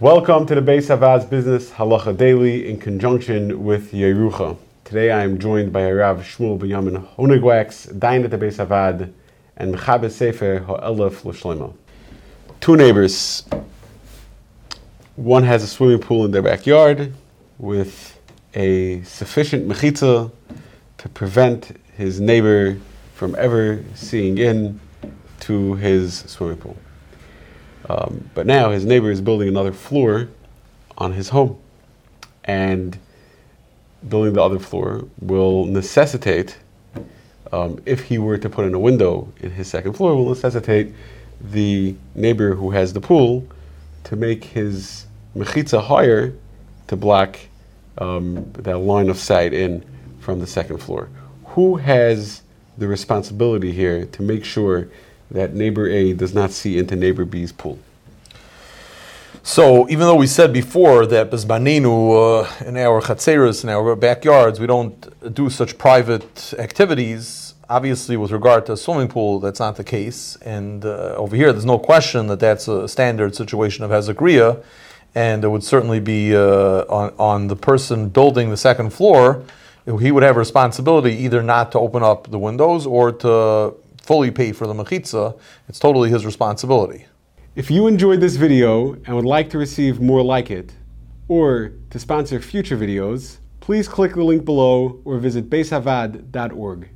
Welcome to the Beis Havad's Business Halacha Daily in conjunction with Yerucha. Today I am joined by Rav Shmuel Benyamin Honigwachs, Dain at the Beis Havad, and Mechabe Sefer Ha'elef L'Shlomo. Two neighbors. One has a swimming pool in their backyard with a sufficient mechitza to prevent his neighbor from ever seeing in to his swimming pool. Um, but now his neighbor is building another floor on his home. And building the other floor will necessitate, um, if he were to put in a window in his second floor, will necessitate the neighbor who has the pool to make his mechitza higher to block um, that line of sight in from the second floor. Who has the responsibility here to make sure that neighbor A does not see into neighbor B's pool? So even though we said before that bezbanenu uh, in our chatzeros, in our backyards, we don't do such private activities. Obviously, with regard to a swimming pool, that's not the case. And uh, over here, there's no question that that's a standard situation of hezek re'iyah, and it would certainly be uh, on, on the person building the second floor. He would have responsibility either not to open up the windows or to fully pay for the mechitza. It's totally his responsibility. If you enjoyed this video and would like to receive more like it, or to sponsor future videos, please click the link below or visit beishavad.org.